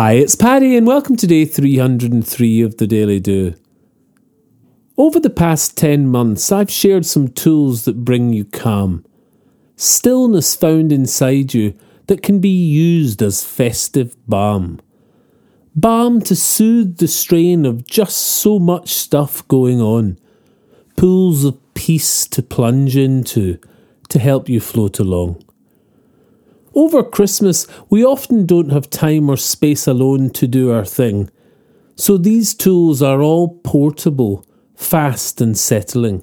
Hi, it's Paddy, and welcome to day 303 of the Daily Do. Over the past 10 months, I've shared some tools that bring you calm, stillness found inside you that can be used as festive balm. Balm to soothe the strain of just so much stuff going on, pools of peace to plunge into to help you float along. Over Christmas, we often don't have time or space alone to do our thing. So these tools are all portable, fast, and settling.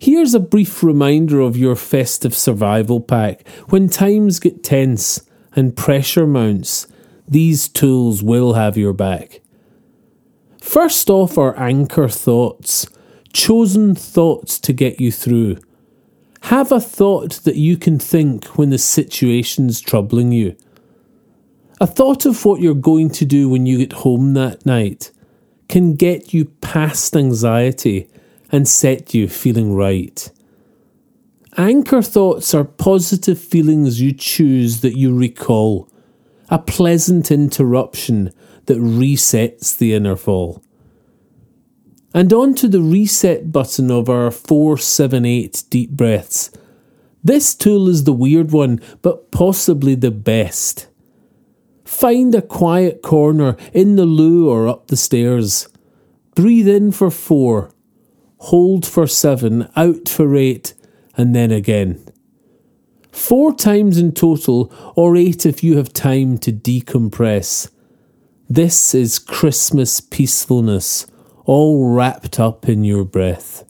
Here's a brief reminder of your festive survival pack. When times get tense and pressure mounts, these tools will have your back. First off are anchor thoughts, chosen thoughts to get you through. Have a thought that you can think when the situation's troubling you. A thought of what you're going to do when you get home that night can get you past anxiety and set you feeling right. Anchor thoughts are positive feelings you choose that you recall, a pleasant interruption that resets the inner fall. And on to the reset button of our 478 deep breaths. This tool is the weird one, but possibly the best. Find a quiet corner in the loo or up the stairs. Breathe in for four, hold for seven, out for eight, and then again. Four times in total, or eight if you have time to decompress. This is Christmas peacefulness all wrapped up in your breath.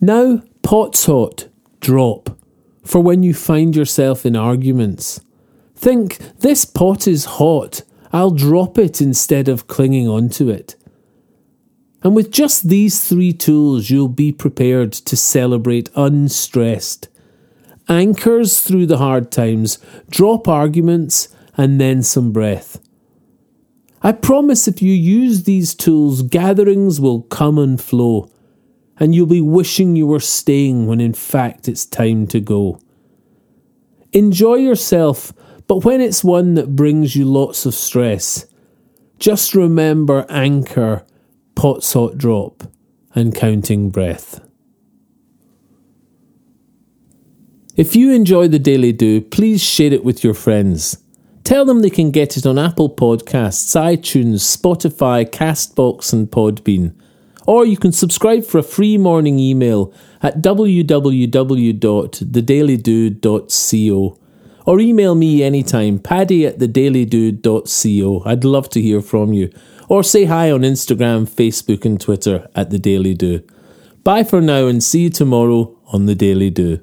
Now, pot's hot, drop, for when you find yourself in arguments. Think, this pot is hot, I'll drop it instead of clinging onto it. And with just these three tools, you'll be prepared to celebrate unstressed. Anchors through the hard times, drop arguments, and then some breath. I promise if you use these tools, gatherings will come and flow, and you'll be wishing you were staying when in fact it's time to go. Enjoy yourself, but when it's one that brings you lots of stress, just remember anchor, pot's hot drop, and counting breath. If you enjoy the Daily Do, please share it with your friends. Tell them they can get it on Apple Podcasts, iTunes, Spotify, Castbox, and Podbean. Or you can subscribe for a free morning email at www.thedailydo.co. Or email me anytime, paddy at thedailydo.co. I'd love to hear from you. Or say hi on Instagram, Facebook, and Twitter at The Daily Do. Bye for now and see you tomorrow on The Daily Do.